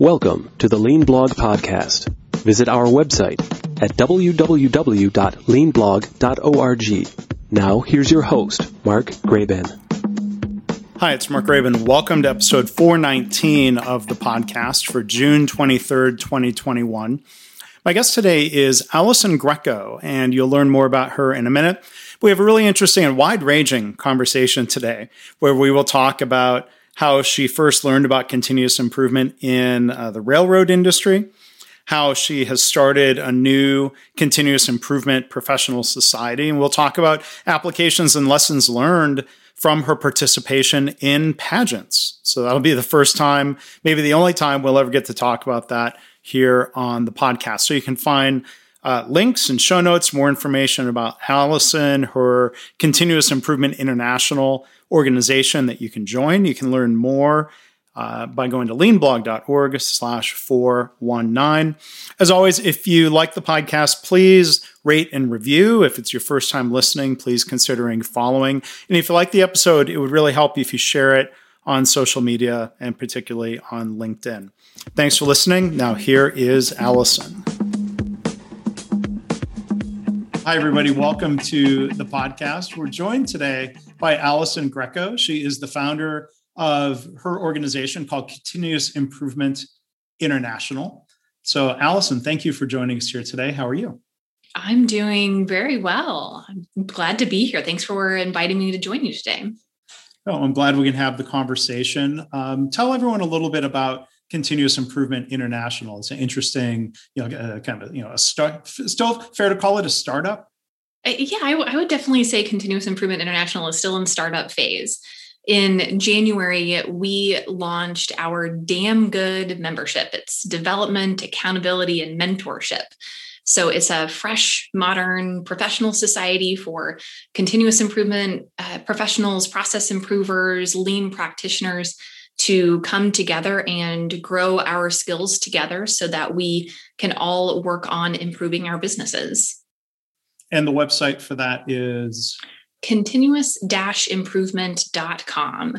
Welcome to the Lean Blog Podcast. Visit our website at www.leanblog.org. Now, here's your host, Mark Graban. Hi, it's Mark Graban. Welcome to episode 419 of the podcast for June 23rd, 2021. My guest today is Allison Greco, and you'll learn more about her in a minute. We have a really interesting and wide ranging conversation today where we will talk about how she first learned about continuous improvement in uh, the railroad industry, how she has started a new continuous improvement professional society. And we'll talk about applications and lessons learned from her participation in pageants. So that'll be the first time, maybe the only time we'll ever get to talk about that here on the podcast. So you can find uh, links and show notes, more information about Allison, her Continuous Improvement International organization that you can join. You can learn more uh, by going to leanblog.org slash 419. As always, if you like the podcast, please rate and review. If it's your first time listening, please considering following. And if you like the episode, it would really help if you share it on social media and particularly on LinkedIn. Thanks for listening. Now, here is Allison. Hi, everybody. Welcome to the podcast. We're joined today by Allison Greco. She is the founder of her organization called Continuous Improvement International. So, Allison, thank you for joining us here today. How are you? I'm doing very well. I'm glad to be here. Thanks for inviting me to join you today. Oh, I'm glad we can have the conversation. Um, tell everyone a little bit about Continuous Improvement International. It's an interesting, you know, uh, kind of, you know, a start. Still fair to call it a startup. Yeah, I, w- I would definitely say Continuous Improvement International is still in startup phase. In January, we launched our Damn Good membership. It's development, accountability, and mentorship. So it's a fresh, modern professional society for continuous improvement uh, professionals, process improvers, lean practitioners to come together and grow our skills together so that we can all work on improving our businesses. And the website for that is continuous improvement.com.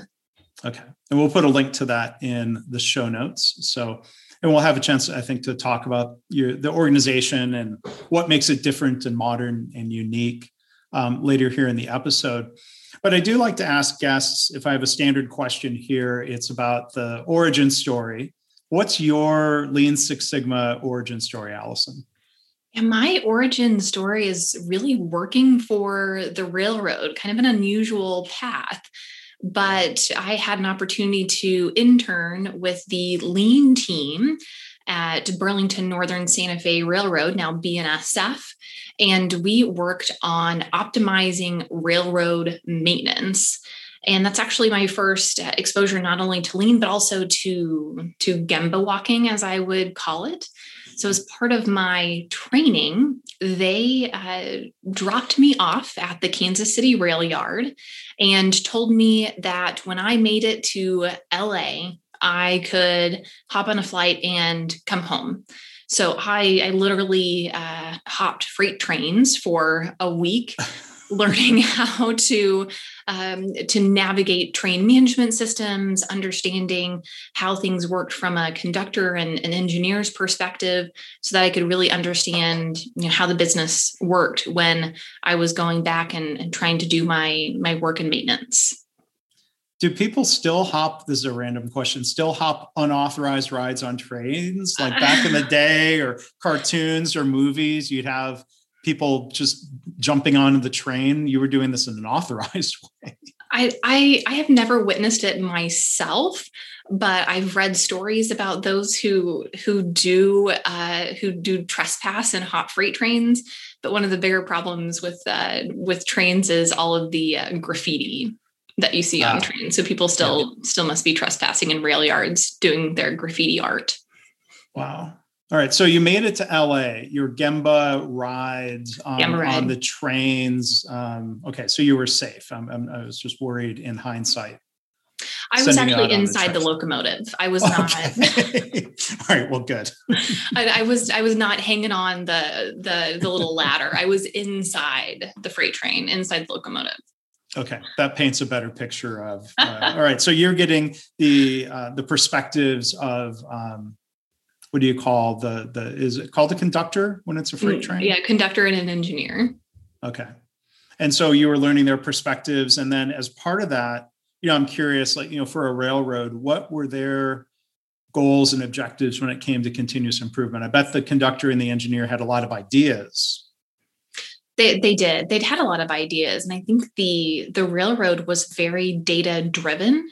Okay. And we'll put a link to that in the show notes. So, and we'll have a chance, I think, to talk about your, the organization and what makes it different and modern and unique um, later here in the episode. But I do like to ask guests if I have a standard question here, it's about the origin story. What's your Lean Six Sigma origin story, Allison? My origin story is really working for the railroad, kind of an unusual path. But I had an opportunity to intern with the lean team at Burlington Northern Santa Fe Railroad, now BNSF. And we worked on optimizing railroad maintenance. And that's actually my first exposure not only to lean, but also to, to Gemba walking, as I would call it. So, as part of my training, they uh, dropped me off at the Kansas City rail yard and told me that when I made it to LA, I could hop on a flight and come home. So I, I literally uh, hopped freight trains for a week learning how to um, to navigate train management systems, understanding how things worked from a conductor and an engineer's perspective, so that I could really understand you know, how the business worked when I was going back and, and trying to do my my work and maintenance. Do people still hop? This is a random question. Still hop unauthorized rides on trains like back in the day, or cartoons or movies? You'd have people just jumping onto the train. You were doing this in an authorized way. I, I, I have never witnessed it myself, but I've read stories about those who who do uh, who do trespass in hot freight trains. But one of the bigger problems with uh, with trains is all of the uh, graffiti that you see on ah. trains. So people still yeah. still must be trespassing in rail yards doing their graffiti art. Wow. All right. So you made it to LA, your Gemba rides on, Gemba ride. on the trains. Um, okay. So you were safe. I'm, I'm, i was just worried in hindsight. I was actually inside the, the, locomotive. I was not. All right. Well, good. I, I, was. I was not hanging on the the the little ladder. I was inside the freight train, inside the locomotive. Okay, that paints a better picture of. Uh, all right, so you're getting the uh, the perspectives of um, what do you call the the is it called a conductor when it's a freight Mm, train? Yeah, conductor and an engineer. Okay. And so you were learning their perspectives. And then as part of that, you know, I'm curious, like, you know, for a railroad, what were their goals and objectives when it came to continuous improvement? I bet the conductor and the engineer had a lot of ideas. They, they did. They'd had a lot of ideas. And I think the the railroad was very data driven.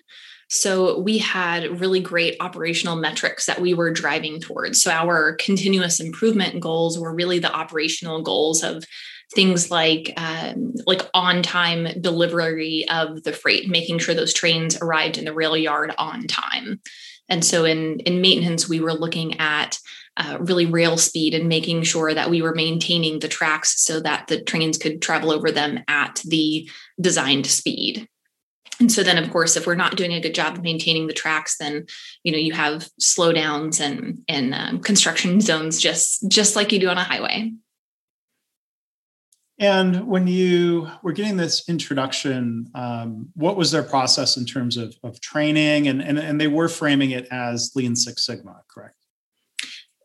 So we had really great operational metrics that we were driving towards. So our continuous improvement goals were really the operational goals of things like um, like on time delivery of the freight, making sure those trains arrived in the rail yard on time. And so in in maintenance, we were looking at uh, really rail speed and making sure that we were maintaining the tracks so that the trains could travel over them at the designed speed. And so then, of course, if we're not doing a good job of maintaining the tracks, then you know you have slowdowns and and um, construction zones just just like you do on a highway. And when you were getting this introduction, um, what was their process in terms of, of training? And, and, and they were framing it as Lean Six Sigma, correct?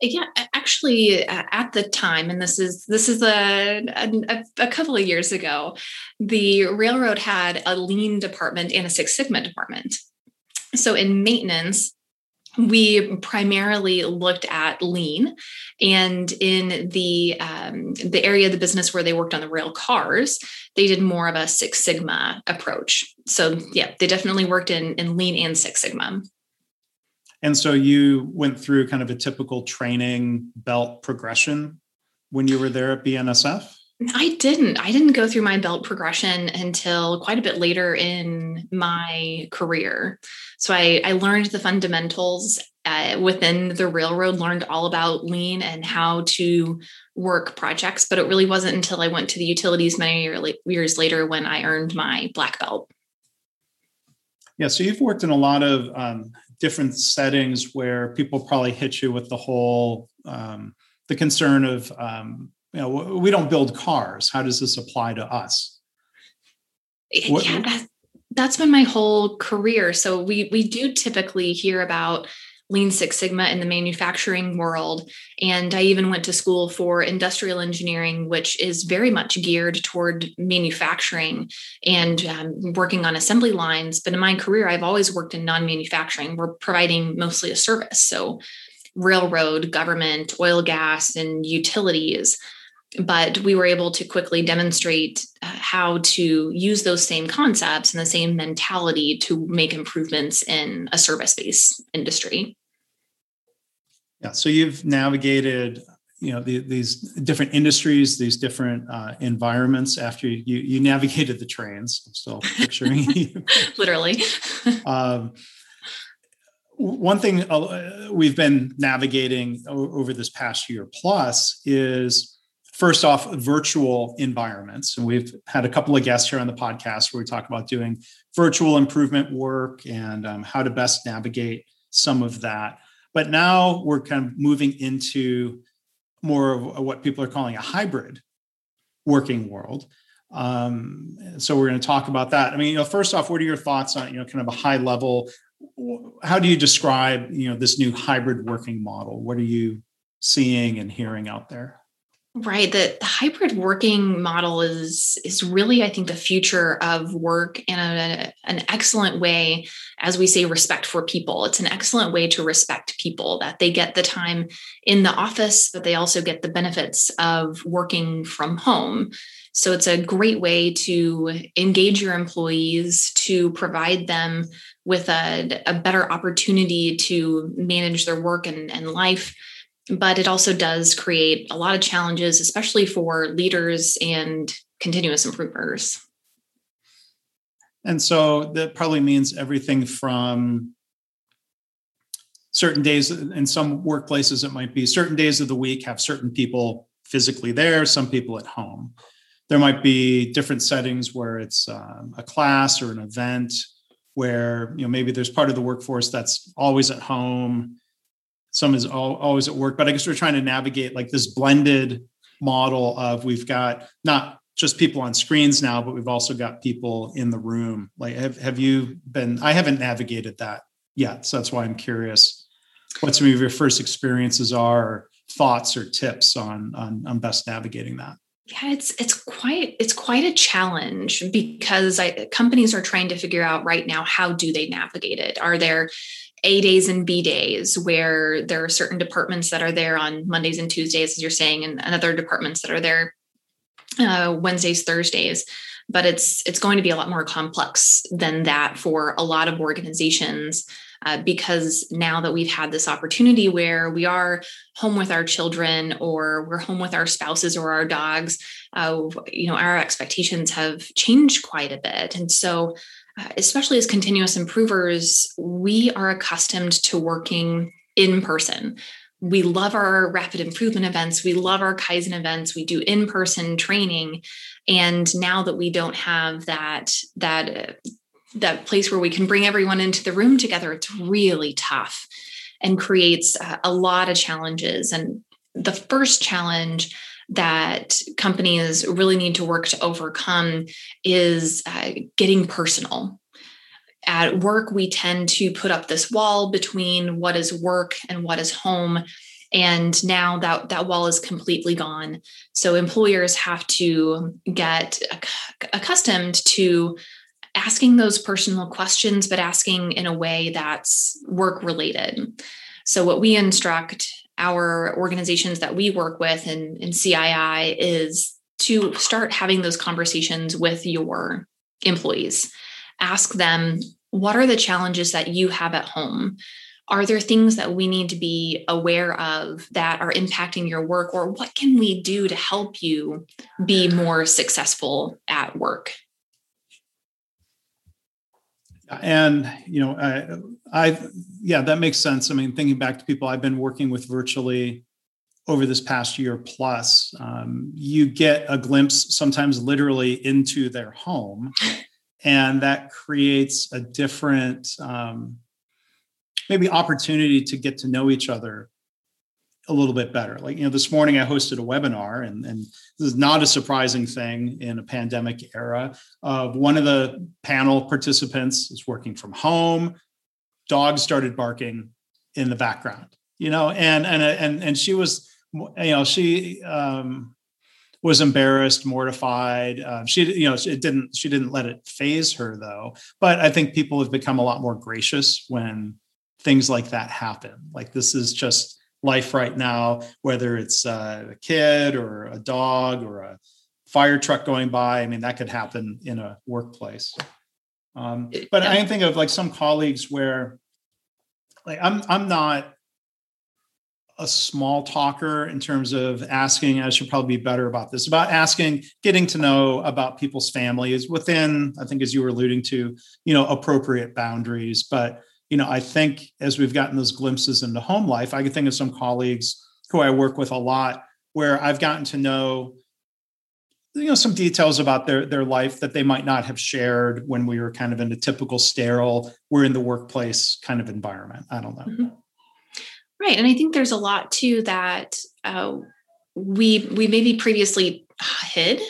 Yeah, actually, at the time, and this is this is a, a, a couple of years ago, the railroad had a lean department and a Six Sigma department. So in maintenance, we primarily looked at lean and in the um, the area of the business where they worked on the rail cars they did more of a six sigma approach so yeah they definitely worked in, in lean and six sigma and so you went through kind of a typical training belt progression when you were there at bnsf I didn't. I didn't go through my belt progression until quite a bit later in my career. So I, I learned the fundamentals uh, within the railroad, learned all about lean and how to work projects. But it really wasn't until I went to the utilities many years later when I earned my black belt. Yeah. So you've worked in a lot of um, different settings where people probably hit you with the whole um, the concern of um, you know we don't build cars. How does this apply to us? What, yeah that, that's been my whole career. So we we do typically hear about lean six sigma in the manufacturing world. And i even went to school for industrial engineering which is very much geared toward manufacturing and um, working on assembly lines. But in my career i've always worked in non-manufacturing. We're providing mostly a service. So railroad government oil gas and utilities but we were able to quickly demonstrate uh, how to use those same concepts and the same mentality to make improvements in a service based industry. Yeah so you've navigated you know the, these different industries these different uh, environments after you you navigated the trains. I'm still picturing you. Literally. Um, one thing uh, we've been navigating over this past year plus is first off virtual environments. And we've had a couple of guests here on the podcast where we talk about doing virtual improvement work and um, how to best navigate some of that. But now we're kind of moving into more of what people are calling a hybrid working world. Um, so we're going to talk about that. I mean you know first off what are your thoughts on you know kind of a high level? How do you describe you know this new hybrid working model? What are you seeing and hearing out there Right. The, the, hybrid working model is is really, I think, the future of work in a, an excellent way, as we say, respect for people. It's an excellent way to respect people that they get the time in the office, but they also get the benefits of working from home. So it's a great way to engage your employees, to provide them with a, a better opportunity to manage their work and, and life but it also does create a lot of challenges, especially for leaders and continuous improvers. And so that probably means everything from certain days in some workplaces, it might be certain days of the week have certain people physically there, some people at home. There might be different settings where it's um, a class or an event where you know maybe there's part of the workforce that's always at home some is always at work but i guess we're trying to navigate like this blended model of we've got not just people on screens now but we've also got people in the room like have, have you been i haven't navigated that yet so that's why i'm curious what some of your first experiences are, or thoughts or tips on, on, on best navigating that. Yeah, it's it's quite it's quite a challenge because I, companies are trying to figure out right now how do they navigate it. Are there A days and B days where there are certain departments that are there on Mondays and Tuesdays, as you're saying, and, and other departments that are there uh, Wednesdays, Thursdays. But it's it's going to be a lot more complex than that for a lot of organizations uh, because now that we've had this opportunity where we are home with our children or we're home with our spouses or our dogs uh, you know our expectations have changed quite a bit. And so Uh, especially as continuous improvers we are accustomed to working in person we love our rapid improvement events. We love our Kaizen events. We do in-person training. And now that we don't have that, that, uh, that place where we can bring everyone into the room together, it's really tough and creates uh, a lot of challenges. And the first challenge that companies really need to work to overcome is uh, getting personal at work, we tend to put up this wall between what is work and what is home. And now that that wall is completely gone. So employers have to get accustomed to asking those personal questions, but asking in a way that's work related. So, what we instruct our organizations that we work with in, in CII is to start having those conversations with your employees. Ask them what are the challenges that you have at home? Are there things that we need to be aware of that are impacting your work, or what can we do to help you be more successful at work? And you know, I, I, yeah, that makes sense. I mean, thinking back to people I've been working with virtually over this past year plus, um, you get a glimpse, sometimes literally, into their home, and that creates a different um, maybe opportunity to get to know each other a little bit better like you know this morning i hosted a webinar and, and this is not a surprising thing in a pandemic era of uh, one of the panel participants is working from home dogs started barking in the background you know and and and and she was you know she um was embarrassed, mortified. Uh, she, you know, it didn't. She didn't let it phase her though. But I think people have become a lot more gracious when things like that happen. Like this is just life right now. Whether it's uh, a kid or a dog or a fire truck going by. I mean, that could happen in a workplace. Um, but I can think of like some colleagues where, like, I'm I'm not a small talker in terms of asking i should probably be better about this about asking getting to know about people's families within i think as you were alluding to you know appropriate boundaries but you know i think as we've gotten those glimpses into home life i can think of some colleagues who i work with a lot where i've gotten to know you know some details about their their life that they might not have shared when we were kind of in a typical sterile we're in the workplace kind of environment i don't know mm-hmm. Right. And I think there's a lot too that uh, we we maybe previously hid.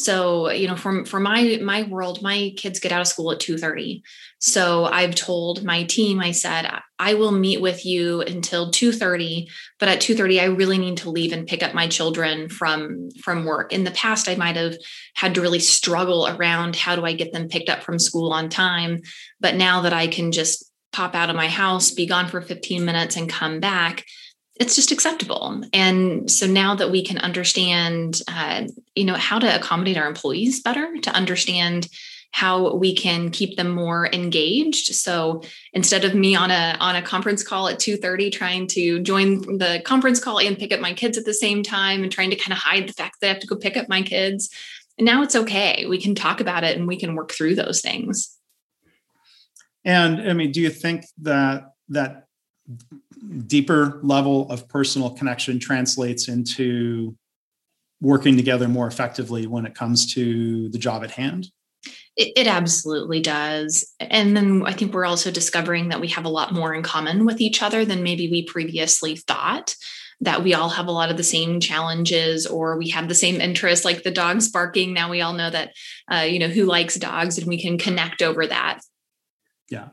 So, you know, from for my my world, my kids get out of school at 2:30. So I've told my team, I said, I will meet with you until 2:30, but at 2:30 I really need to leave and pick up my children from from work. In the past, I might have had to really struggle around how do I get them picked up from school on time. But now that I can just pop out of my house, be gone for 15 minutes, and come back, it's just acceptable. And so now that we can understand, uh, you know, how to accommodate our employees better, to understand how we can keep them more engaged. So instead of me on a on a conference call at 2:30 trying to join the conference call and pick up my kids at the same time and trying to kind of hide the fact that I have to go pick up my kids, and now it's okay. We can talk about it and we can work through those things. And I mean, do you think that that deeper level of personal connection translates into working together more effectively when it comes to the job at hand? It, it, absolutely does. And then I think we're also discovering that we have a lot more in common with each other than maybe we previously thought. That we all have a lot of the same challenges, or we have the same interests, like the dogs barking. Now we all know that, uh, you know, who likes dogs, and we can connect over that. Yeah.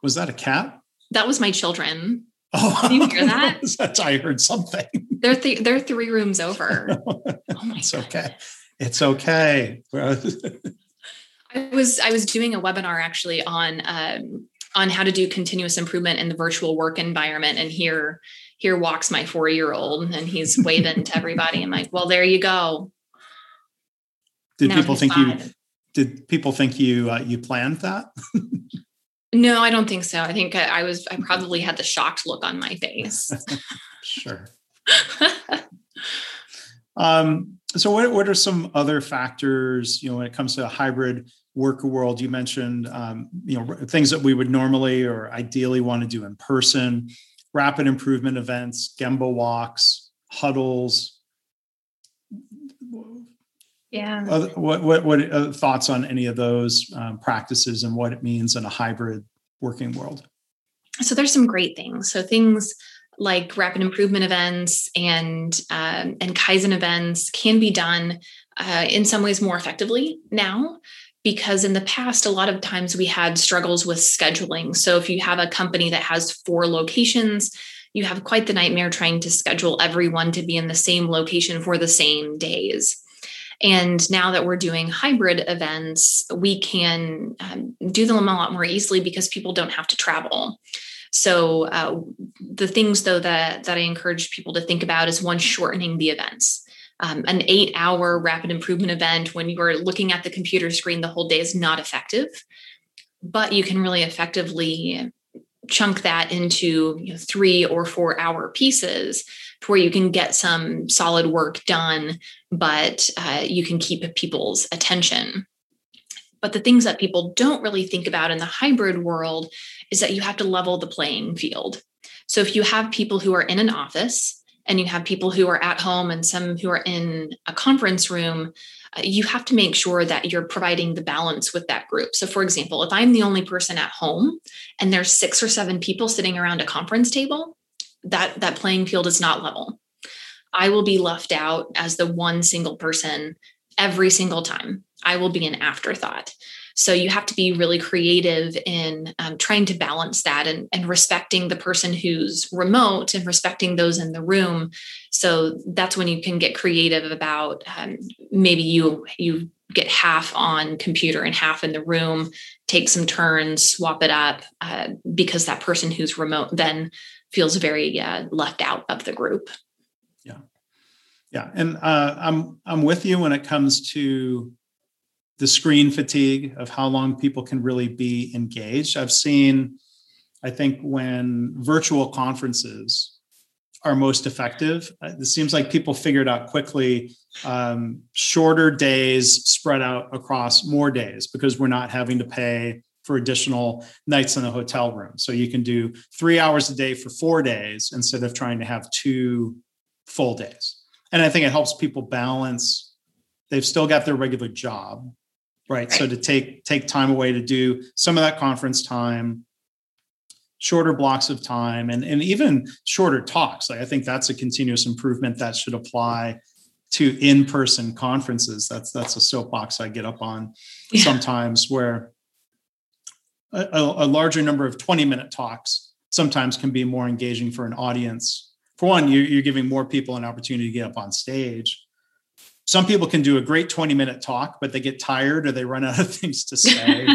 Was that a cat? That was my children. Oh, Did you hear that? That's, I heard something. They're th- they're three rooms over. Oh my it's okay. It's okay. I was I was doing a webinar actually on um, on how to do continuous improvement in the virtual work environment, and here here walks my four year old, and he's waving to everybody. I'm like, well, there you go. Did now people think five. you? Did people think you uh, you planned that? no, I don't think so. I think I, I was I probably had the shocked look on my face. sure. um, so what, what are some other factors you know when it comes to a hybrid work world you mentioned um, you know things that we would normally or ideally want to do in person rapid improvement events gemba walks huddles yeah. What what what uh, thoughts on any of those um, practices and what it means in a hybrid working world? So there's some great things. So things like rapid improvement events and um, and kaizen events can be done uh, in some ways more effectively now because in the past a lot of times we had struggles with scheduling. So if you have a company that has four locations you have quite the nightmare trying to schedule everyone to be in the same location for the same days and now that we're doing hybrid events we can um, do them a lot more easily because people don't have to travel so uh, the things though that that I encourage people to think about is one shortening the events. Um, an eight hour rapid improvement event when you are looking at the computer screen the whole day is not effective, but you can really effectively chunk that into you know, three or four hour pieces to where you can get some solid work done, but uh, you can keep people's attention. But the things that people don't really think about in the hybrid world is that you have to level the playing field. So if you have people who are in an office and you have people who are at home and some who are in a conference room, you have to make sure that you're providing the balance with that group. So, for example, if I'm the only person at home and there's six or seven people sitting around a conference table, that that playing field is not level. I will be left out as the one single person every single time. I will be an afterthought. So you have to be really creative in um, trying to balance that and, and respecting the person who's remote and respecting those in the room. So that's when you can get creative about um, maybe you you get half on computer and half in the room, take some turns, swap it up, uh, because that person who's remote then feels very uh, left out of the group. Yeah, yeah, and uh, I'm I'm with you when it comes to the screen fatigue of how long people can really be engaged. I've seen, I think, when virtual conferences are most effective, uh, it seems like people figured out quickly um, shorter days spread out across more days because we're not having to pay for additional nights in a hotel room. So you can do three hours a day for four days instead of trying to have two full days. And I think it helps people balance. They've still got their regular job, right? right? So to take take time away to do some of that conference time, shorter blocks of time, and and even shorter talks. Like I think that's a continuous improvement that should apply to in-person conferences. That's that's a soapbox I get up on yeah. sometimes where a, a, larger number of 20 minute talks sometimes can be more engaging for an audience. For one, you're giving more people an opportunity to get up on stage some people can do a great 20 minute talk, but they get tired or they run out of things to say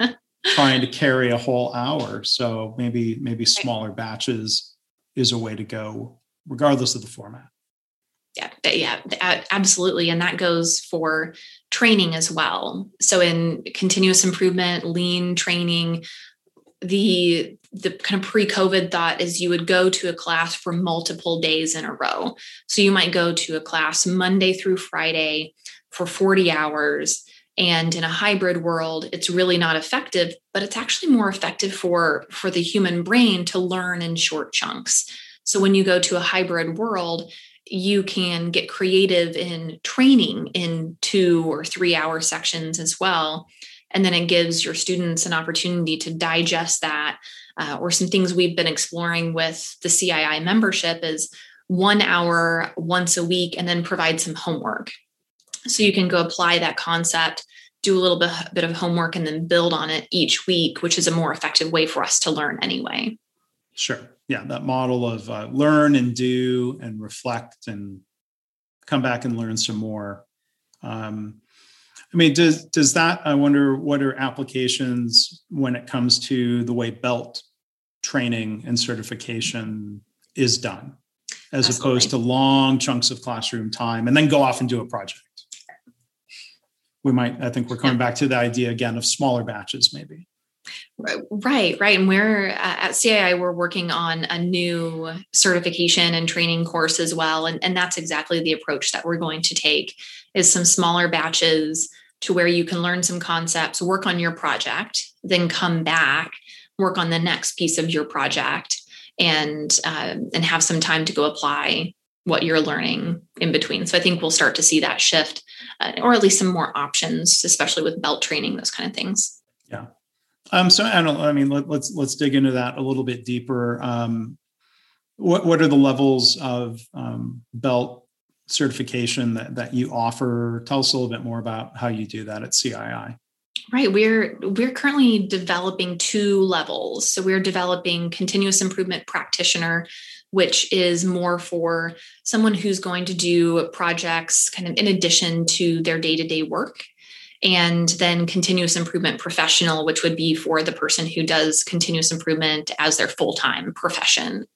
trying to carry a whole hour. So maybe, maybe smaller batches is a way to go, regardless of the format. Yeah, yeah, absolutely. And that goes for training as well. So in continuous improvement, lean training, the the kind of pre-covid thought is you would go to a class for multiple days in a row. So you might go to a class monday through friday for 40 hours. And in a hybrid world it's really not effective but it's actually more effective for for the human brain to learn in short chunks. So when you go to a hybrid world you can get creative in training in two or three hour sections as well and then it gives your students an opportunity to digest that uh, or some things we've been exploring with the cii membership is one hour once a week and then provide some homework so you can go apply that concept do a little bit, bit of homework and then build on it each week which is a more effective way for us to learn anyway Sure. Yeah, that model of uh, learn and do and reflect and come back and learn some more. Um, I mean, does does that? I wonder what are applications when it comes to the way belt training and certification is done, as Absolutely. opposed to long chunks of classroom time and then go off and do a project. We might. I think we're coming back to the idea again of smaller batches, maybe. Right, right. And we're uh, at CII, we're working on a new certification and training course as well. And, and that's exactly the approach that we're going to take is some smaller batches to where you can learn some concepts, work on your project, then come back, work on the next piece of your project and uh, and have some time to go apply what you're learning in between. So I think we'll start to see that shift, uh, or at least some more options, especially with belt training, those kind of things. Yeah, um, so I don't. I mean, let, us let's, let's dig into that a little bit deeper. Um, what what are the levels of um, belt certification that that you offer? Tell us a little bit more about how you do that at CII. Right, we're we're currently developing two levels. So we're developing continuous improvement practitioner, which is more for someone who's going to do projects kind of in addition to their day to day work and then continuous improvement professional, which would be for the person who does continuous improvement as their full time profession.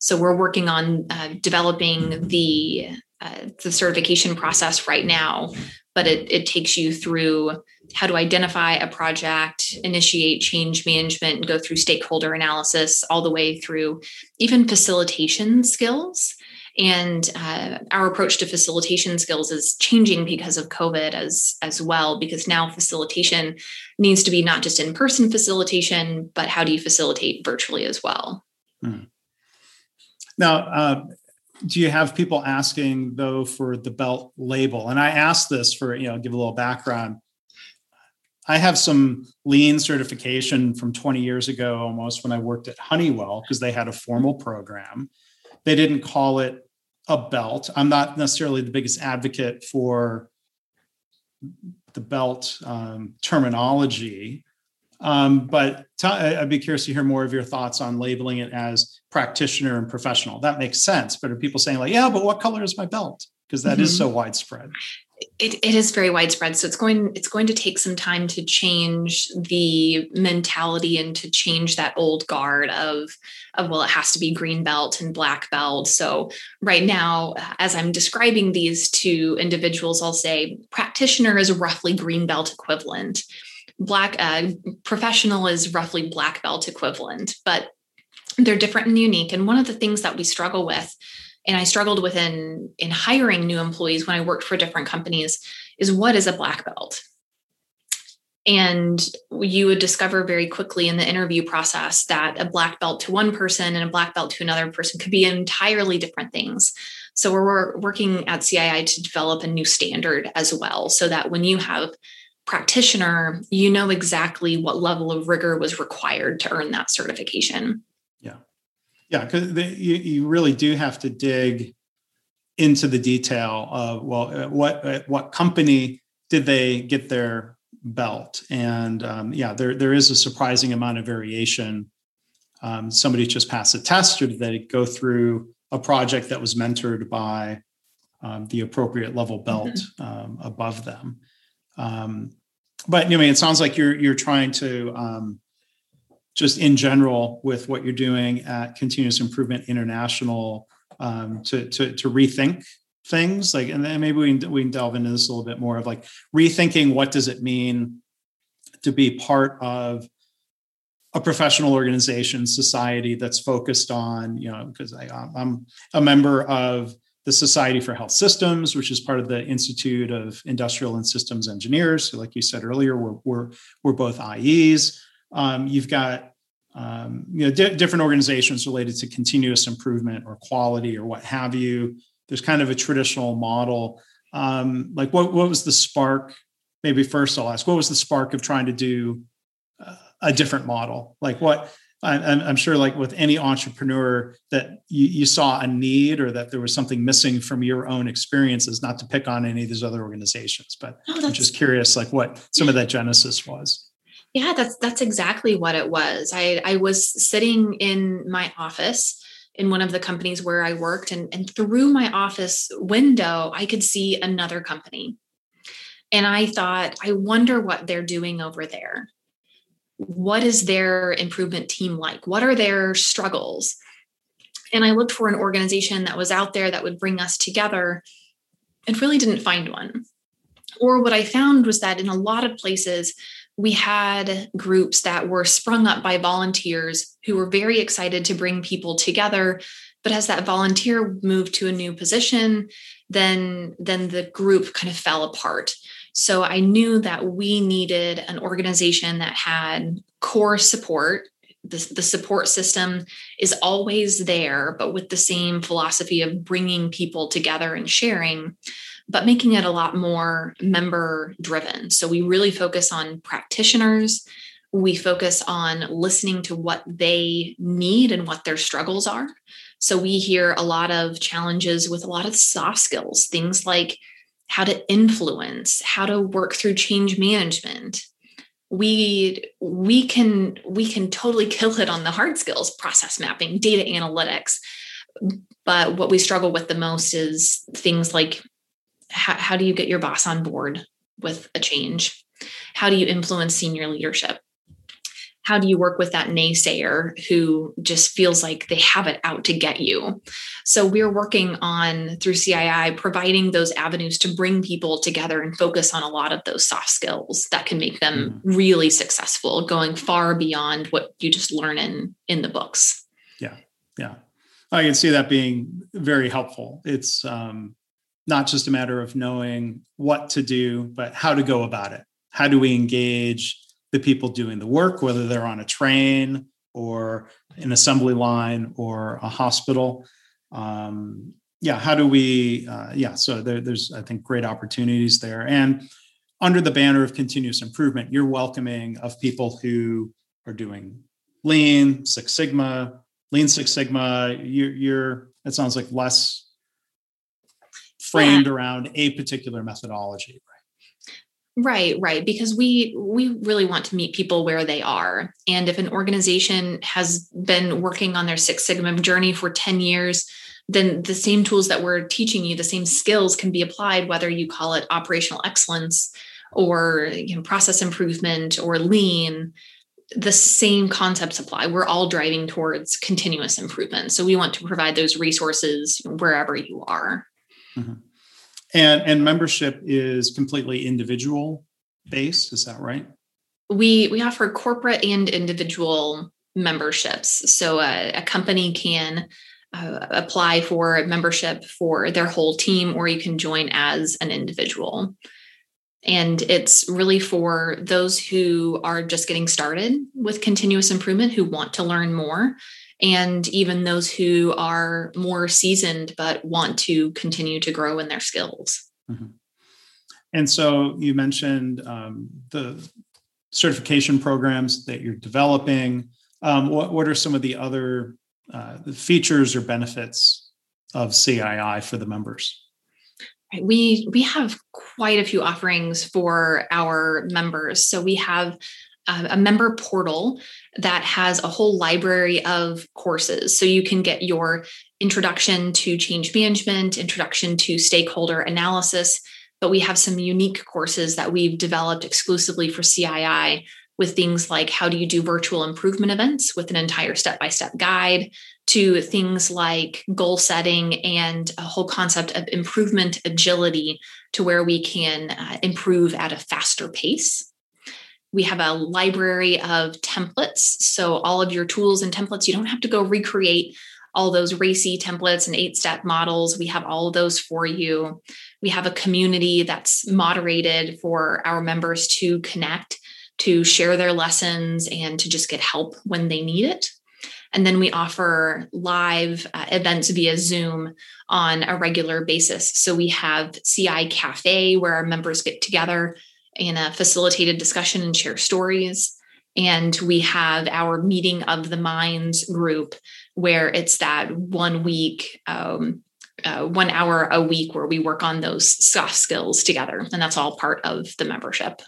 So we're working on uh, developing the uh, the certification process right now, but it, it takes you through how to identify a project, initiate change management, and go through stakeholder analysis, all the way through even facilitation skills and uh, our approach to facilitation skills is changing because of covid as as well because now facilitation needs to be not just in person facilitation but how do you facilitate virtually as well hmm. Now uh, do you have people asking though for the belt label and i asked this for you know give a little background I have some lean certification from 20 years ago almost when I worked at Honeywell because they had a formal program. They didn't call it a belt. I'm not necessarily the biggest advocate for the belt um, terminology, um, but i I'd be curious to hear more of your thoughts on labeling it as practitioner and professional. That makes sense. But are people saying like, yeah, but what color is my belt? Because that mm-hmm. is so widespread it, it is very widespread so it's going it's going to take some time to change the mentality and to change that old guard of of well it has to be green belt and black belt so right now as i'm describing these to individuals i'll say practitioner is roughly green belt equivalent black uh, professional is roughly black belt equivalent but they're different and unique and one of the things that we struggle with and I struggled with in, in hiring new employees when I worked for different companies is what is a black belt? And you would discover very quickly in the interview process that a black belt to one person and a black belt to another person could be entirely different things. So we're working at CII to develop a new standard as well, so that when you have practitioner, you know exactly what level of rigor was required to earn that certification. Yeah, Yeah. because you, you really do have to dig into the detail of well, uh, what uh, what company did they get their belt? And um, yeah, there there is a surprising amount of variation. Um, somebody just passed a test, or did they go through a project that was mentored by um, the appropriate level belt mm-hmm. Um, above them? Um, but mean, it sounds like you're you're trying to um, just in general with what you're doing at Continuous Improvement International um, to, to, to rethink things like and then maybe we we can delve into this a little bit more of like rethinking what does it mean to be part of a professional organization society that's focused on you know because I, i'm a member of the society for health systems which is part of the institute of industrial and systems engineers so like you said earlier we're we're, we're both ies um, you've got um, you know di- different organizations related to continuous improvement or quality or what have you. There's kind of a traditional model. Um, like what what was the spark? Maybe first I'll ask, what was the spark of trying to do uh, a different model? Like what? I'm, I'm sure, like with any entrepreneur, that you, you saw a need or that there was something missing from your own experiences. Not to pick on any of these other organizations, but oh, I'm just curious, like what some of that genesis was. Yeah, that's that's exactly what it was. I I was sitting in my office in one of the companies where I worked and and through my office window I could see another company. And I thought, I wonder what they're doing over there. What is their improvement team like? What are their struggles? And I looked for an organization that was out there that would bring us together and really didn't find one. Or what I found was that in a lot of places, we had groups that were sprung up by volunteers who were very excited to bring people together but as that volunteer moved to a new position then then the group kind of fell apart so i knew that we needed an organization that had core support the, the support system is always there but with the same philosophy of bringing people together and sharing but making it a lot more member driven. So we really focus on practitioners. We focus on listening to what they need and what their struggles are. So we hear a lot of challenges with a lot of soft skills, things like how to influence, how to work through change management. We we can we can totally kill it on the hard skills, process mapping, data analytics. But what we struggle with the most is things like how, how do you get your boss on board with a change? How do you influence senior leadership? How do you work with that naysayer who just feels like they have it out to get you? So, we're working on through CII providing those avenues to bring people together and focus on a lot of those soft skills that can make them mm-hmm. really successful, going far beyond what you just learn in in the books. Yeah, yeah, I can see that being very helpful. It's um, not just a matter of knowing what to do, but how to go about it. How do we engage the people doing the work, whether they're on a train or an assembly line or a hospital? Um, yeah, how do we? Uh, yeah, so there, there's I think great opportunities there, and under the banner of continuous improvement, you're welcoming of people who are doing Lean, Six Sigma, Lean Six Sigma. You're, you're it sounds like less framed yeah. around a particular methodology right right because we we really want to meet people where they are. And if an organization has been working on their six sigma journey for 10 years then the same tools that we're teaching you the same skills can be applied whether you call it operational excellence or you know, process improvement or lean the same concepts apply. We're all driving towards continuous improvement. So we want to provide those resources wherever you are. Mm-hmm. And and membership is completely individual based. Is that right? We we offer corporate and individual memberships. So a, a company can uh, apply for a membership for their whole team, or you can join as an individual. And it's really for those who are just getting started with continuous improvement, who want to learn more, and even those who are more seasoned but want to continue to grow in their skills. Mm-hmm. And so you mentioned um, the certification programs that you're developing. Um, what, what are some of the other uh, features or benefits of CII for the members? We we have quite a few offerings for our members. So we have a member portal that has a whole library of courses. So you can get your introduction to change management, introduction to stakeholder analysis, but we have some unique courses that we've developed exclusively for CII with things like how do you do virtual improvement events with an entire step by step guide to things like goal setting and a whole concept of improvement agility to where we can uh, improve at a faster pace we have a library of templates. So, all of your tools and templates, you don't have to go recreate all those RACI templates and eight step models. We have all of those for you. We have a community that's moderated for our members to connect, to share their lessons, and to just get help when they need it. And then we offer live uh, events via Zoom on a regular basis. So we have CI Cafe where our members get together in a facilitated discussion and share stories. And we have our meeting of the minds group where it's that one week, um, uh, one hour a week where we work on those soft skills together. And that's all part of the membership.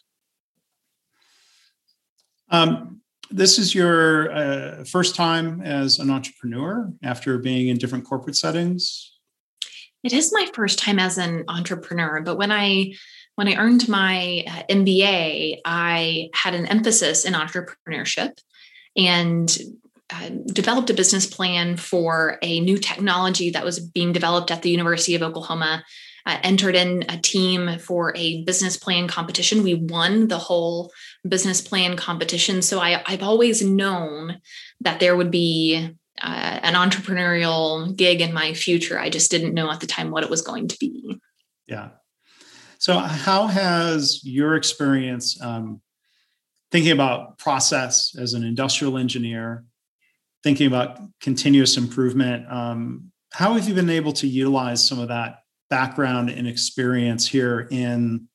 Um, this is your uh, first time as an entrepreneur after being in different corporate settings. It is my first time as an entrepreneur, but when I when I earned my uh, MBA, I had an emphasis in entrepreneurship and uh, developed a business plan for a new technology that was being developed at the University of Oklahoma. Entered in a team for a business plan competition. We won the whole business plan competition. So I, I've always known that there would be uh, an entrepreneurial gig in my future. I just didn't know at the time what it was going to be. Yeah. So, how has your experience um, thinking about process as an industrial engineer, thinking about continuous improvement, um, how have you been able to utilize some of that background and experience here in,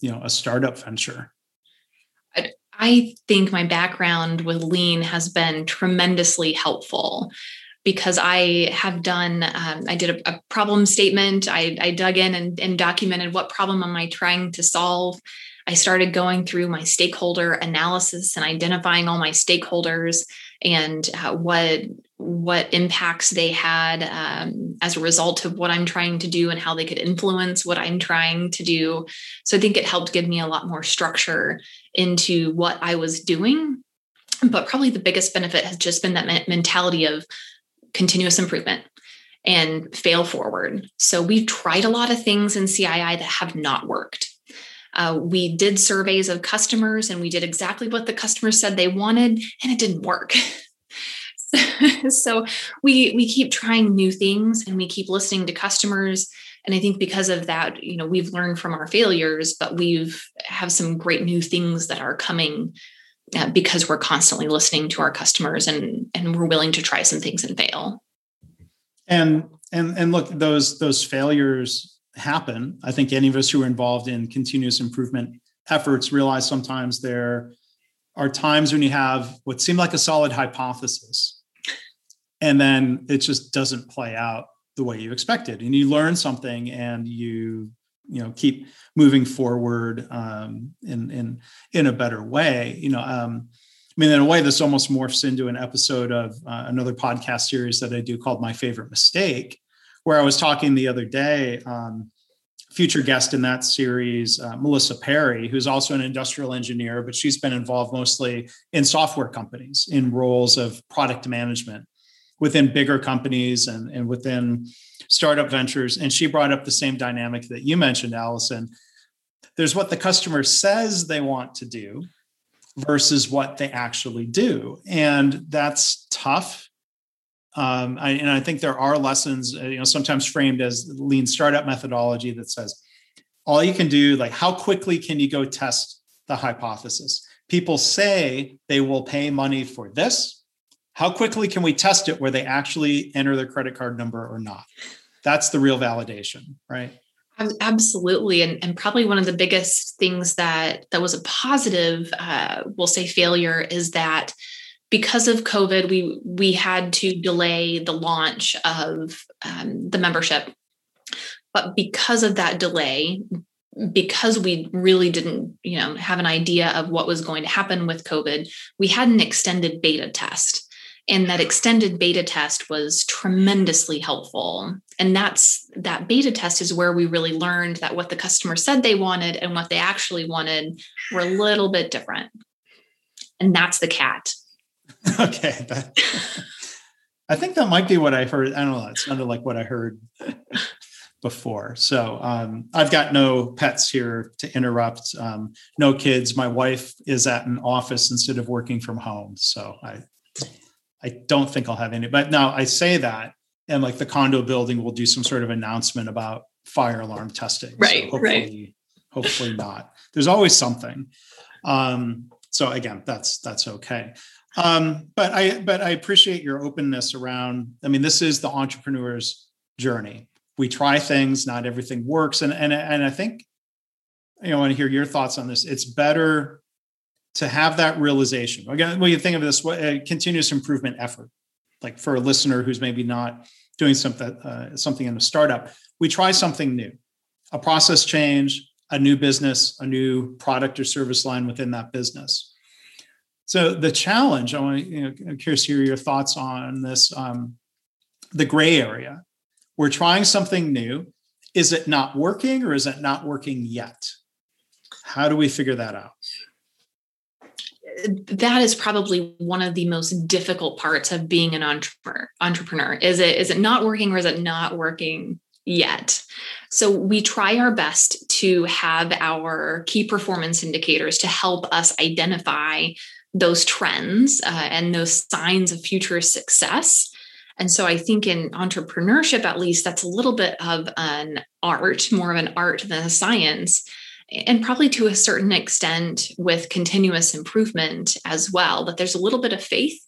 you know, a startup venture? I think my background with lean has been tremendously helpful because I have done, um, I did a, a problem statement. I, I dug in and, and, documented what problem am I trying to solve. I started going through my stakeholder analysis and identifying all my stakeholders and uh, what what impacts they had um, as a result of what I'm trying to do and how they could influence what I'm trying to do. So I think it helped give me a lot more structure into what I was doing. But probably the biggest benefit has just been that mentality of continuous improvement and fail forward. So we've tried a lot of things in CII that have not worked. Uh, we did surveys of customers and we did exactly what the customers said they wanted, and it didn't work. so we we keep trying new things and we keep listening to customers and i think because of that you know we've learned from our failures but we've have some great new things that are coming uh, because we're constantly listening to our customers and and we're willing to try some things and fail. And and and look those those failures happen. I think any of us who are involved in continuous improvement efforts realize sometimes there are times when you have what seemed like a solid hypothesis and then it just doesn't play out the way you expected. And you learn something and you you know keep moving forward um, in in in a better way you know um, i mean in a way this almost morphs into an episode of uh, another podcast series that i do called my favorite mistake where i was talking the other day um, future guest in that series, uh, Melissa Perri, who's also an industrial engineer, but she's been involved mostly in software companies in roles of product management within bigger companies and, and within startup ventures. And she brought up the same dynamic that you mentioned, Allison. There's what the customer says they want to do versus what they actually do. And that's tough um, I, and I think there are lessons, uh, you know, sometimes framed as lean startup methodology that says all you can do, like how quickly can you go test the hypothesis? People say they will pay money for this. How quickly can we test it where they actually enter their credit card number or not? That's the real validation, right? Absolutely, and, and probably one of the biggest things that that was a positive, uh, we'll say, failure is that because of COVID, we we had to delay the launch of um, the membership. But because of that delay, because we really didn't, you know, have an idea of what was going to happen with COVID, we had an extended beta test. And that extended beta test was tremendously helpful. And that's that beta test is where we really learned that what the customer said they wanted and what they actually wanted were a little bit different. And that's the cat okay. That, I think that might be what I heard. I don't know. It sounded like what I heard before. So um, I've got no pets here to interrupt. Um, no kids. My wife is at an office instead of working from home. So I, I don't think I'll have any. But now I say that, and like the condo building will do some sort of announcement about fire alarm testing. Right. So hopefully, right. Hopefully not. There's always something. Um, so again, that's that's okay. Um, but I but I appreciate your openness around. I mean, this is the entrepreneur's journey. We try things, not everything works, and and and I think you know, I want to hear your thoughts on this. It's better to have that realization. Again, when you think of this, a continuous improvement effort, like for a listener who's maybe not doing something uh, something in a startup, we try something new, a process change, a new business, a new product or service line within that business So the challenge, I want to, you know, I'm curious to hear your thoughts on this. Um, the gray area. We're trying something new. Is it not working or is it not working yet? How do we figure that out? That is probably one of the most difficult parts of being an entrepreneur entrepreneur. Is it is it not working or is it not working yet? So we try our best to have our key performance indicators to help us identify those trends uh, and those signs of future success. And so i think in entrepreneurship at least that's a little bit of an art more of an art than a science and probably to a certain extent with continuous improvement as well. But there's a little bit of faith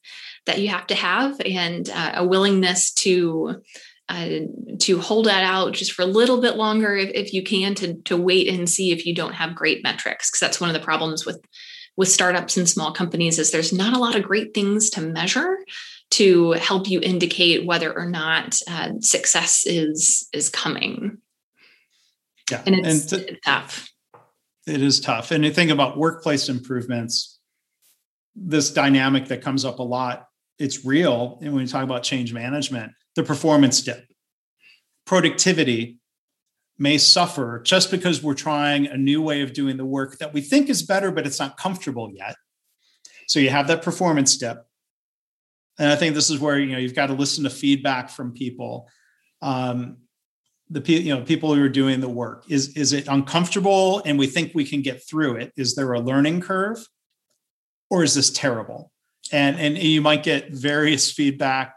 that you have to have and uh, a willingness to uh, to hold that out just for a little bit longer if, if you can to to wait and see if you don't have great metrics because that's one of the problems with with startups and small companies is there's not a lot of great things to measure to help you indicate whether or not uh, success is is coming yeah and it's, and to, tough it is tough. And you think about workplace improvements, this dynamic that comes up a lot, it's real. And when you talk about change management, the performance dip, productivity may suffer just because we're trying a new way of doing the work that we think is better, but it's not comfortable yet. So you have that performance dip. And I think this is where you know you've got to listen to feedback from people. Um, the you know people who are doing the work. Is is it uncomfortable and we think we can get through it? Is there a learning curve? Or is this terrible? And and you might get various feedback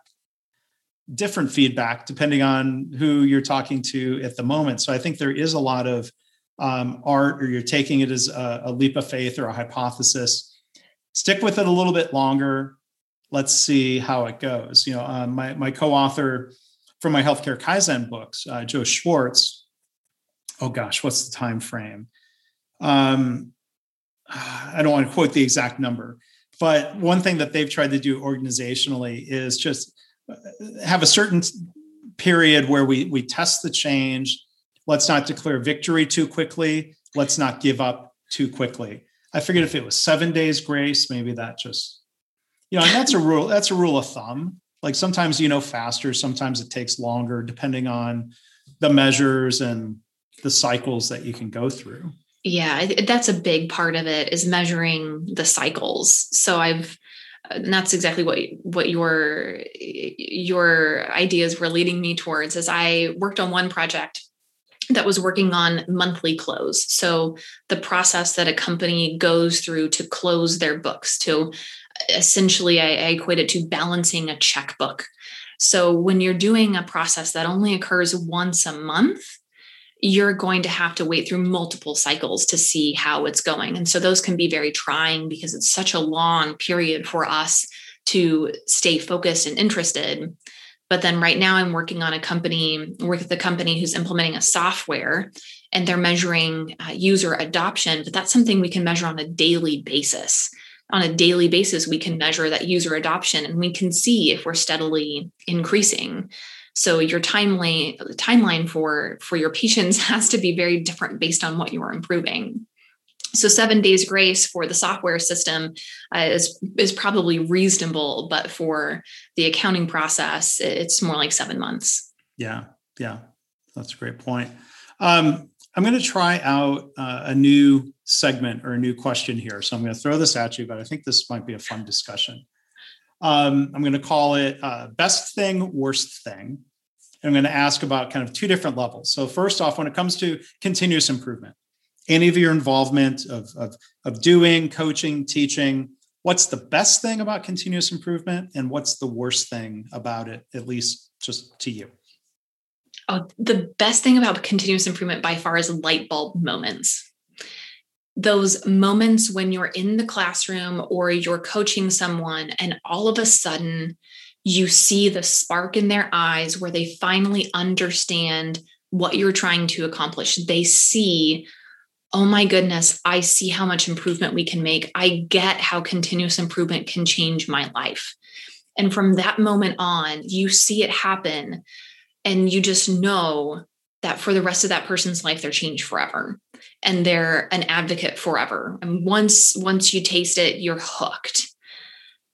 different feedback depending on who you're talking to at the moment. So i think there is a lot of um, art or you're taking it as a, a leap of faith or a hypothesis. Stick with it a little bit longer. Let's see how it goes. You know um, my my co-author from my healthcare kaizen books, uh, Joe Swartz. Oh gosh, what's the time frame? Um, I don't want to quote the exact number, but one thing that they've tried to do organizationally is just uh, have a certain period where we we test the change. Let's not declare victory too quickly. Let's not give up too quickly. I figured if it was seven days grace, maybe that just, you know, and that's a rule. That's a rule of thumb like sometimes you know faster sometimes it takes longer depending on the measures and the cycles that you can go through. Yeah that's a big part of it is measuring the cycles. So i've and that's exactly what what your your ideas were leading me towards as i worked on one project that was working on monthly close. So the process that a company goes through to close their books to essentially I, I equate it to balancing a checkbook. So when you're doing a process that only occurs once a month, you're going to have to wait through multiple cycles to see how it's going. And so those can be very trying because it's such a long period for us to stay focused and interested. But then right now I'm working on a company, work with a company who's implementing a software and they're measuring uh, user adoption, but that's something we can measure on a daily basis on a daily basis, we can measure that user adoption and we can see if we're steadily increasing. So your timeline timeline for for your patients has to be very different based on what you are improving. So seven days grace for the software system uh, is is probably reasonable, but for the accounting process, it's more like seven months. Yeah, yeah, that's a great point. Um, I'm going to try out uh, a new segment or a new question here. So I'm going to throw this at you, but I think this might be a fun discussion. Um, I'm going to call it uh, best thing, worst thing. I'm going to ask about kind of two different levels. So, first off, when it comes to continuous improvement, any of your involvement of, of, of doing, coaching, teaching, what's the best thing about continuous improvement and what's the worst thing about it, at least just to you? Oh, the best thing about continuous improvement by far is light bulb moments. Those moments when you're in the classroom or you're coaching someone, and all of a sudden you see the spark in their eyes where they finally understand what you're trying to accomplish. They see, oh my goodness, I see how much improvement we can make. I get how continuous improvement can change my life. And from that moment on, you see it happen and you just know that for the rest of that person's life they're changed forever and they're an advocate forever and once once you taste it you're hooked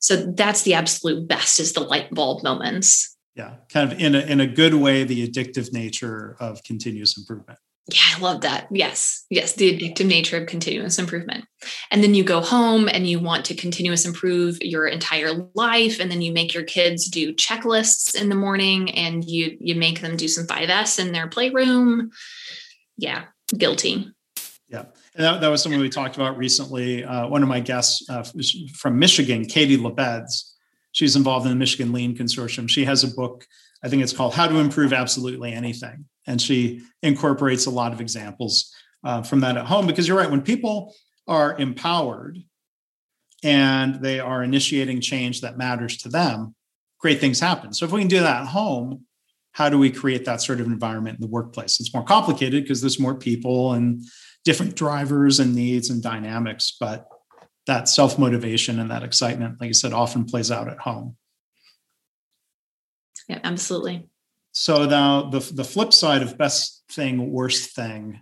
So that's the absolute best is the light bulb moments. Yeah, kind of in a in a good way, the addictive nature of continuous improvement. Yeah, I love that. Yes. Yes. The addictive nature of continuous improvement. And then you go home and you want to continuous improve your entire life. And then you make your kids do checklists in the morning and you you make them do some 5S in their playroom. Yeah, guilty. Yeah. And that, that was something we talked about recently. Uh, one of my guests uh, from Michigan, Katie Lebeds, she's involved in the Michigan Lean Consortium. She has a book, I think it's called How to Improve Absolutely Anything and she incorporates a lot of examples uh, from that at home because you're right when people are empowered and they are initiating change that matters to them great things happen. So if we can do that at home how do we create that sort of environment in the workplace? It's more complicated because there's more people and different drivers and needs and dynamics but that self-motivation and that excitement like you said often plays out at home. Yeah absolutely so now the the flip side of best thing, worst thing,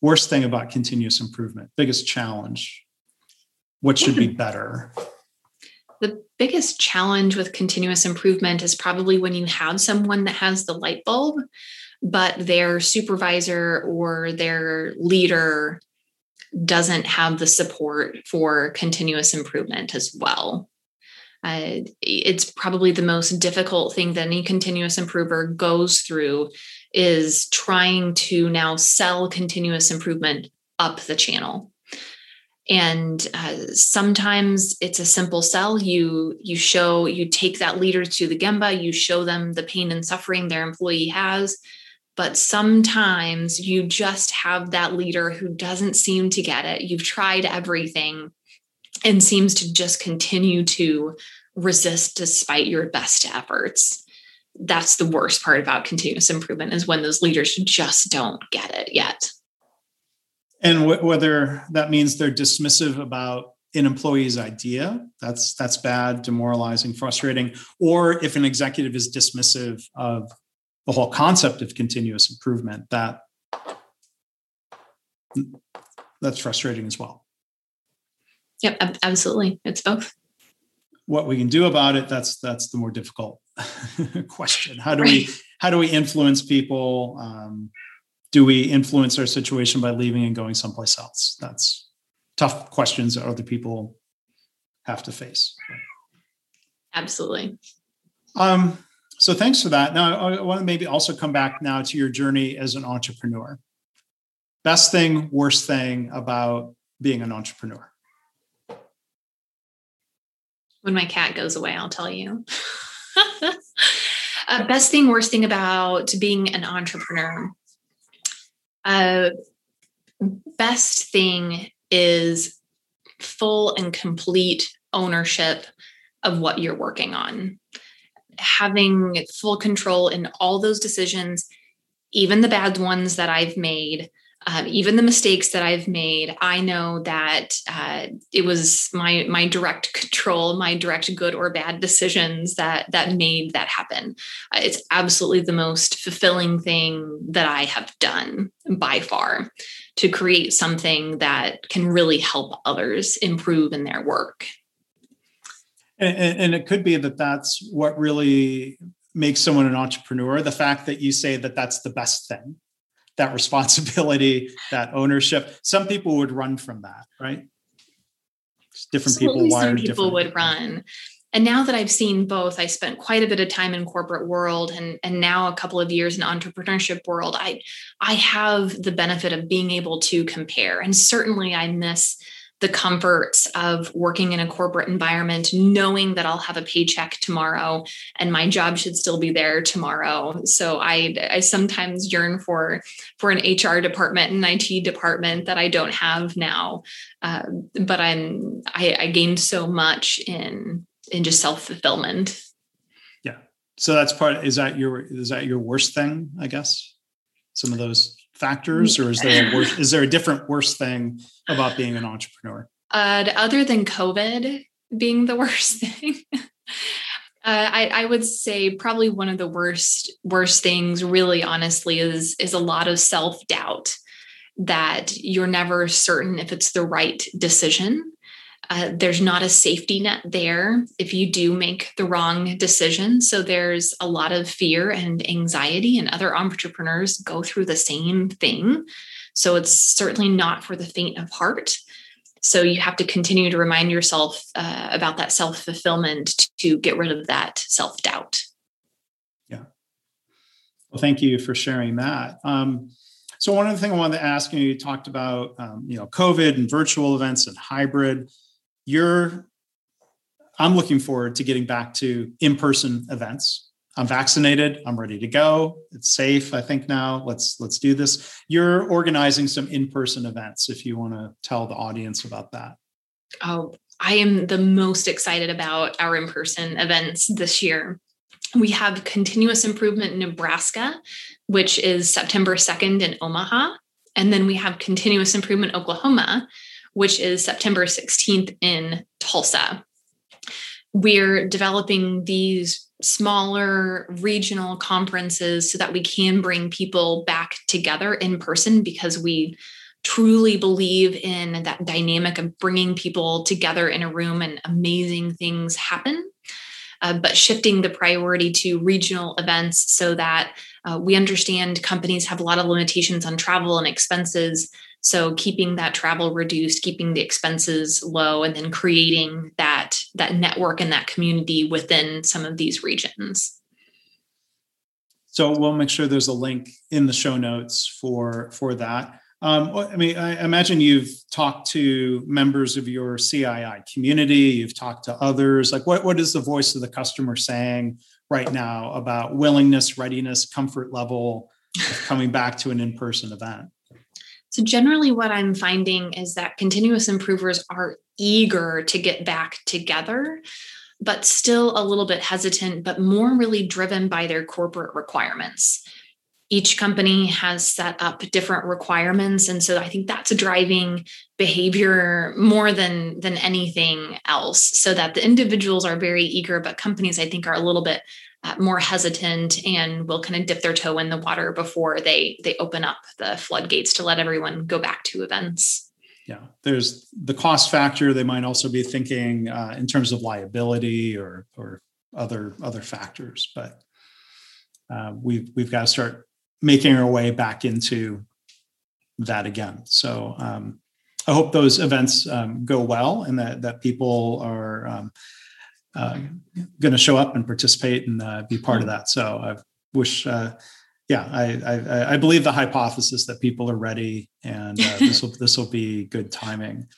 worst thing about continuous improvement, biggest challenge. What should be hmm. better? The biggest challenge with continuous improvement is probably when you have someone that has the light bulb, but their supervisor or their leader doesn't have the support for continuous improvement as well. Uh, it's probably the most difficult thing that any continuous improver goes through is trying to now sell continuous improvement up the channel. And uh, sometimes it's a simple sell. You you show you take that leader to the gemba you show them the pain and suffering their employee has but sometimes you just have that leader who doesn't seem to get it. You've tried everything and seems to just continue to resist despite your best efforts. That's the worst part about continuous improvement is when those leaders just don't get it yet. And whether that means they're dismissive about an employee's idea, that's that's bad, demoralizing, frustrating, or if an executive is dismissive of the whole concept of continuous improvement, that that's frustrating as well. Yep, absolutely. It's both. What we can do about it, that's that's the more difficult question. How do right. we how do we influence people? Um, do we influence our situation by leaving and going someplace else? That's tough questions that other people have to face. Absolutely. Um, so thanks for that. Now I want to maybe also come back now to your journey as an entrepreneur. Best thing, worst thing about being an entrepreneur when my cat goes away, I'll tell you. uh, best thing, worst thing about being an entrepreneur. Uh, best thing is full and complete ownership of what you're working on. Having full control in all those decisions, even the bad ones that I've made, um, even the mistakes that I've made, I know that uh, it was my my direct control, my direct good or bad decisions that that made that happen. Uh, it's absolutely the most fulfilling thing that I have done by far to create something that can really help others improve in their work. And, and it could be that that's what really makes someone an entrepreneur. The fact that you say that that's the best thing that responsibility, that ownership. Some people would run from that, right? different Absolutely, people wired. Some people would run. And now that I've seen both, I spent quite a bit of time in corporate world and, and now a couple of years in entrepreneurship world. I I have the benefit of being able to compare. And certainly I miss the comforts of working in a corporate environment, knowing that I'll have a paycheck tomorrow and my job should still be there tomorrow. So I, I sometimes yearn for for an HR department and IT department that I don't have now. Uh, but I'm I, I gained so much in in just self fulfillment. Yeah. So that's part. Is that your is that your worst thing? I guess some of those factors, or is there a worse, is there a different worst thing about being an entrepreneur? Uh, other than COVID being the worst thing. Uh, I, I, would say probably one of the worst worst things, really honestly, is is a lot of self doubt that you're never certain if it's the right decision. Uh, there's not a safety net there if you do make the wrong decision. So there's a lot of fear and anxiety, and other entrepreneurs go through the same thing. So it's certainly not for the faint of heart. So you have to continue to remind yourself uh, about that self fulfillment to get rid of that self doubt. Yeah. Well, thank you for sharing that. Um, so one other thing I wanted to ask you, you talked about um, you know COVID and virtual events and hybrid you're i'm looking forward to getting back to in-person events. I'm vaccinated. I'm ready to go. It's safe i think now. Let's let's do this. You're organizing some in-person events if you want to tell the audience about that. Oh i am the most excited about our in-person events this year. We have continuous improvement in nebraska which is september 2nd in omaha and then we have continuous improvement oklahoma which is September 16th in Tulsa. We're developing these smaller regional conferences so that we can bring people back together in person because we truly believe in that dynamic of bringing people together in a room and amazing things happen. Uh, but shifting the priority to regional events so that uh, we understand companies have a lot of limitations on travel and expenses so keeping that travel reduced keeping the expenses low and then creating that that network and that community within some of these regions. So we'll make sure there's a link in the show notes for for that. Um, i mean i imagine you've talked to members of your cii community you've talked to others. Like what, what is the voice of the customer saying right now about willingness readiness comfort level coming back to an in-person event so, generally, what I'm finding is that continuous improvers are eager to get back together, but still a little bit hesitant, but more really driven by their corporate requirements. Each company has set up different requirements. And so I think that's a driving behavior more than, than anything else. So that the individuals are very eager, but companies, I think, are a little bit more hesitant and will kind of dip their toe in the water before they they open up the floodgates to let everyone go back to events. Yeah there's the cost factor they might also be thinking uh, in terms of liability or or other other factors but uh, we've we've got to start making our way back into that again. So um, i hope those events um, go well and that that people are um, uh, going to show up and participate and uh, be part of that. So I wish, uh, yeah, I, I, I believe the hypothesis that people are ready and uh, this will this will be good timing.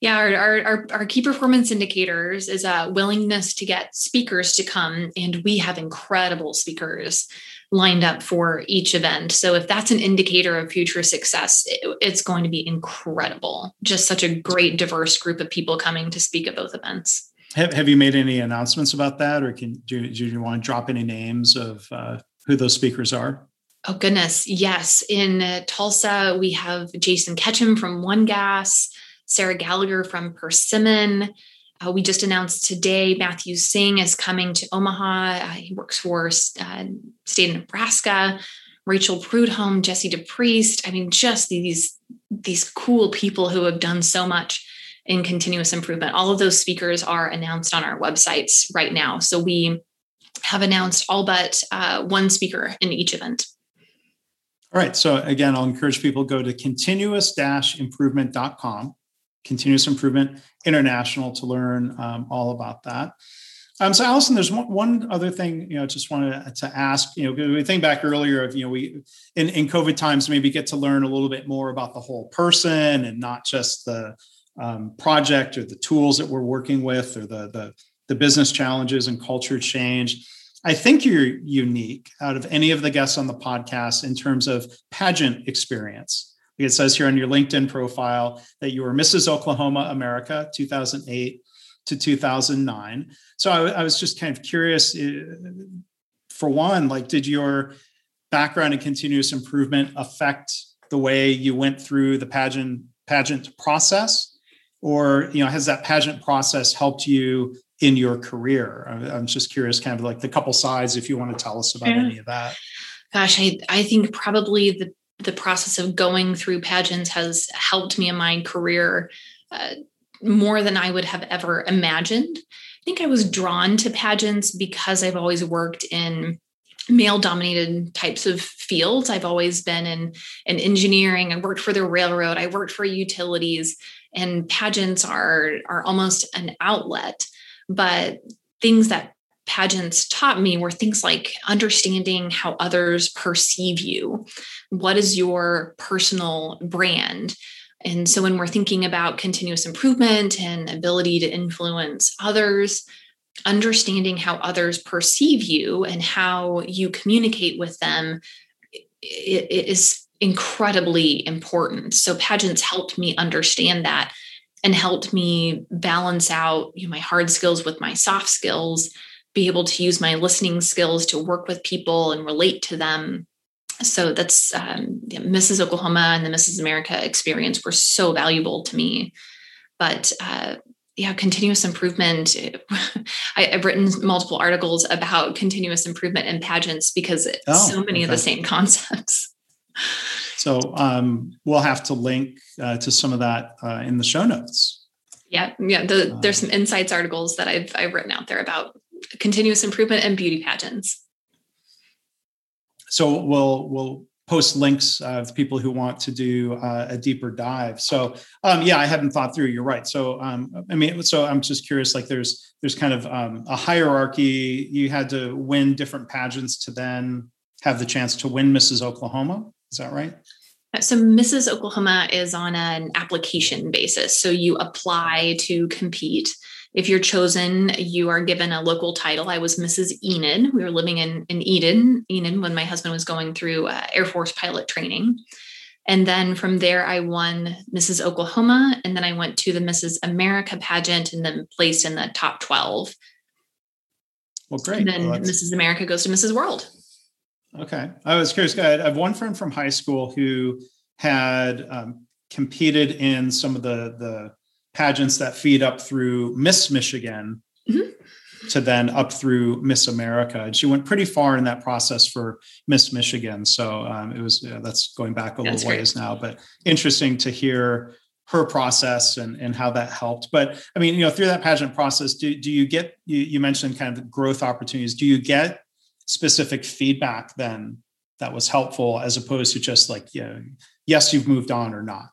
Yeah, our, our, our, key performance indicators is a willingness to get speakers to come, and we have incredible speakers lined up for each event. So if that's an indicator of future success, it, it's going to be incredible. Just such a great, diverse group of people coming to speak at both events. Have, have you made any announcements about that, or can do, do you want to drop any names of uh, who those speakers are? Oh goodness, yes. In uh, Tulsa, we have Jason Ketchum from One Gas, Sarah Gallagher from Persimmon. Uh, we just announced today Matthew Singh is coming to Omaha. Uh, he works for uh, state of Nebraska. Rachel Prudhomme, Jesse DePriest. I mean, just these these cool people who have done so much in continuous improvement. All of those speakers are announced on our websites right now. So we have announced all but uh, one speaker in each event. All right. So again, I'll encourage people go to continuous-improvement.com, continuous improvement international to learn um, all about that. Um, so Allison, there's one, one other thing, you know, just wanted to ask, you know, we think back earlier of, you know, we in, in COVID times, maybe get to learn a little bit more about the whole person and not just the, um, project or the tools that we're working with or the, the, the business challenges and culture change. I think you're unique out of any of the guests on the podcast in terms of pageant experience. It says here on your LinkedIn profile that you were Mrs. Oklahoma America 2008 to 2009. So I, I was just kind of curious. Uh, for one, like, did your background in continuous improvement affect the way you went through the pageant pageant process? Or you know has that pageant process helped you in your career i'm just curious kind of like the couple sides if you want to tell us about yeah. any of that gosh i i think probably the the process of going through pageants has helped me in my career uh, more than I would have ever imagined. I think I was drawn to pageants because I've always worked in male dominated types of fields. I've always been in, in engineering. I worked for the railroad. I worked for utilities and pageants are, are almost an outlet. But things that pageants taught me were things like understanding how others perceive you. What is your personal brand? And so when we're thinking about continuous improvement and ability to influence others, understanding how others perceive you and how you communicate with them it, is incredibly important. So pageants helped me understand that and helped me balance out you know, my hard skills with my soft skills, be able to use my listening skills to work with people and relate to them. So that's um, Mrs. Oklahoma and the Mrs. America experience were so valuable to me. But uh, yeah, continuous improvement. I, have written multiple articles about continuous improvement in pageants because it's oh, so many okay. of the same concepts. So um, we'll have to link uh, to some of that uh, in the show notes. Yeah, yeah. The, there's some insights articles that I've I've written out there about continuous improvement and beauty pageants. So we'll we'll post links of people who want to do uh, a deeper dive. So um, yeah, I hadn't thought through. You're right. So um, I mean, so I'm just curious. Like, there's there's kind of um, a hierarchy. You had to win different pageants to then have the chance to win Mrs. Oklahoma. Is that right? So Mrs. Oklahoma is on an application basis. So you apply to compete. If you're chosen, you are given a local title. I was Mrs. Enid. We were living in, in Eden, Enid, when my husband was going through uh, Air Force pilot training. And then from there, I won Mrs. Oklahoma. And then I went to the Mrs. America pageant and then placed in the top 12. Well, great. And then well, Mrs. America goes to Mrs. World. Okay. I was curious. I have one friend from high school who had um, competed in some of the, the pageants that feed up through Miss Michigan mm-hmm. to then up through Miss America. And she went pretty far in that process for Miss Michigan. So um, it was, yeah, that's going back a that's little great. ways now, but interesting to hear her process and, and how that helped. But I mean, you know, through that pageant process, do, do you get, you, you mentioned kind of growth opportunities. Do you get specific feedback then that was helpful as opposed to just like, yeah, yes, you've moved on or not?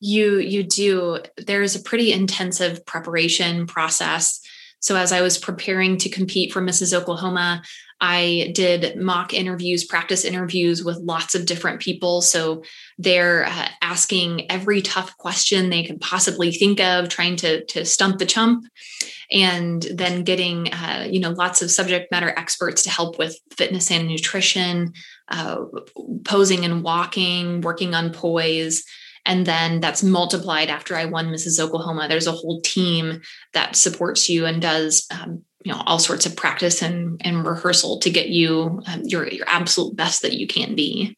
you you do there's a pretty intensive preparation process so as i was preparing to compete for mrs oklahoma i did mock interviews practice interviews with lots of different people. So they're uh, asking every tough question they could possibly think of trying to to stump the chump and then getting uh, you know lots of subject matter experts to help with fitness and nutrition uh, posing and walking working on poise. And then that's multiplied after i won mrs oklahoma. There's a whole team that supports you and does um, you know all sorts of practice and, and rehearsal to get you um, your your absolute best that you can be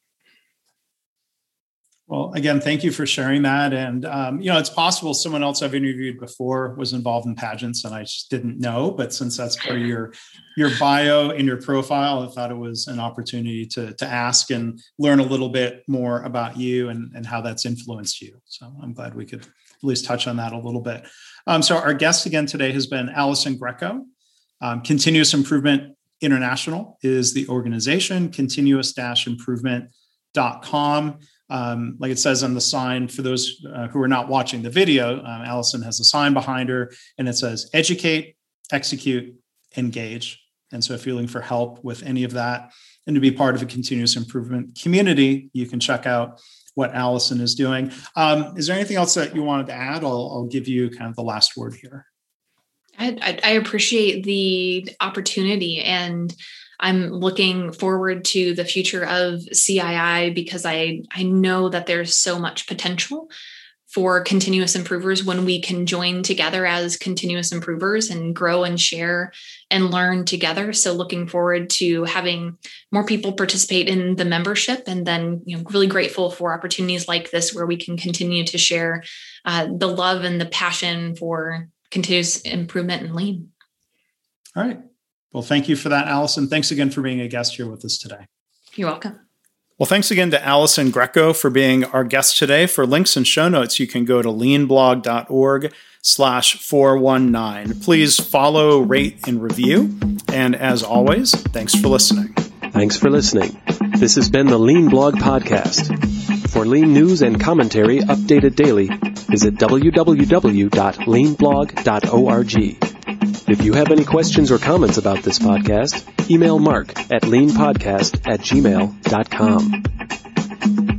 well, again, thank you for sharing that. And um, you know, it's possible someone else I've interviewed before was involved in pageants, and I just didn't know. But since that's part of your your bio and your profile, I thought it was an opportunity to to ask and learn a little bit more about you and and how that's influenced you. So I'm glad we could at least touch on that a little bit. Um, so our guest again today has been Allison Greco. Um, Continuous Improvement International is the organization. Continuous-improvement.com. Um, like it says on the sign, for those uh, who are not watching the video, um, Allison has a sign behind her and it says educate, execute, engage. And so if you're looking for help with any of that and to be part of a continuous improvement community, you can check out what Allison is doing. Um, is there anything else that you wanted to add? I'll, I'll give you kind of the last word here. I, I appreciate the opportunity and I'm looking forward to the future of CII because I I know that there's so much potential for continuous improvers when we can join together as continuous improvers and grow and share and learn together. So looking forward to having more people participate in the membership and then you know really grateful for opportunities like this where we can continue to share uh, the love and the passion for continuous improvement and lean all right well, thank you for that, Allison. Thanks again for being a guest here with us today. You're welcome. Well, thanks again to Allison Greco for being our guest today. For links and show notes, you can go to leanblog.org slash 419. Please follow, rate, and review. And as always, thanks for listening. Thanks for listening. This has been the Lean Blog Podcast. For lean news and commentary updated daily, visit www.leanblog.org. If you have any questions or comments about this podcast, email mark at leanpodcast at gmail.com.